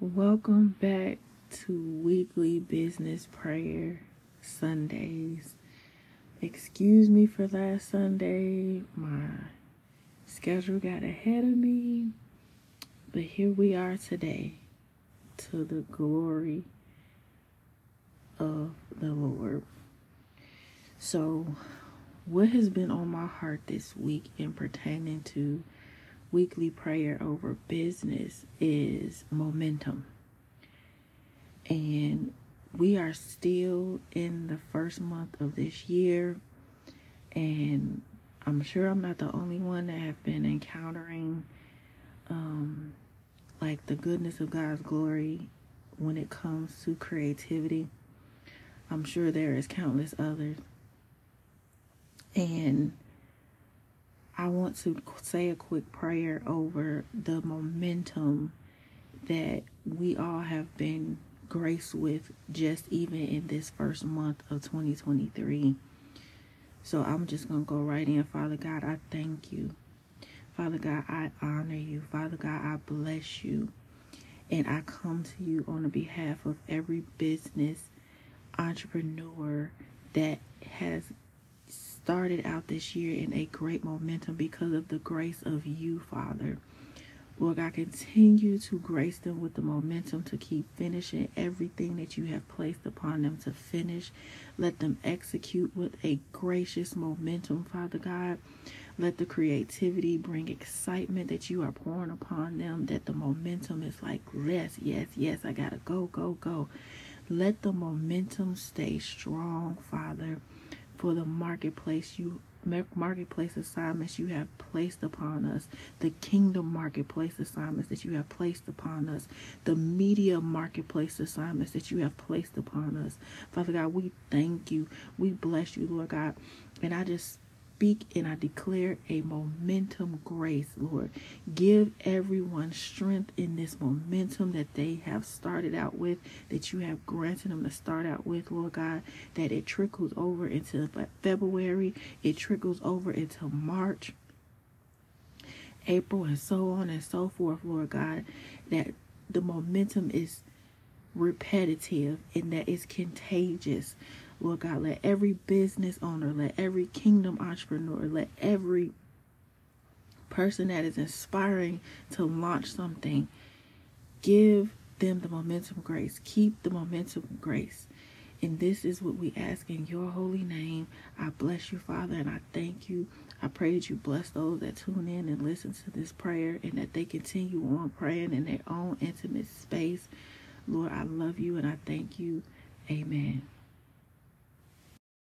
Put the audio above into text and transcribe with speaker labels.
Speaker 1: Welcome back to weekly business prayer Sundays. Excuse me for last Sunday. My schedule got ahead of me. But here we are today to the glory of the Lord. So, what has been on my heart this week in pertaining to weekly prayer over business is momentum. And we are still in the first month of this year. And I'm sure I'm not the only one that have been encountering um, like the goodness of God's glory when it comes to creativity. I'm sure there is countless others. And I want to say a quick prayer over the momentum that we all have been graced with just even in this first month of 2023. So I'm just going to go right in. Father God, I thank you. Father God, I honor you. Father God, I bless you. And I come to you on the behalf of every business entrepreneur that has started out this year in a great momentum because of the grace of you, Father. Lord God, continue to grace them with the momentum to keep finishing everything that you have placed upon them to finish. Let them execute with a gracious momentum, Father God. Let the creativity bring excitement that you are pouring upon them, that the momentum is like, yes, yes, yes, I gotta go, go, go. Let the momentum stay strong, Father for the marketplace you marketplace assignments you have placed upon us, the kingdom marketplace assignments that you have placed upon us, the media marketplace assignments that you have placed upon us. Father God, we thank you. We bless you, Lord God. And I just speak and I declare a momentum grace, Lord. Give everyone strength in this momentum that they have started out with, that you have granted them to start out with, Lord God, that it trickles over into February, it trickles over into March. April and so on and so forth, Lord God, that the momentum is repetitive and that it's contagious. Lord God, let every business owner, let every kingdom entrepreneur, let every person that is inspiring to launch something, give them the momentum grace. Keep the momentum grace. And this is what we ask in your holy name. I bless you, Father, and I thank you. I pray that you bless those that tune in and listen to this prayer and that they continue on praying in their own intimate space. Lord, I love you and I thank you. Amen.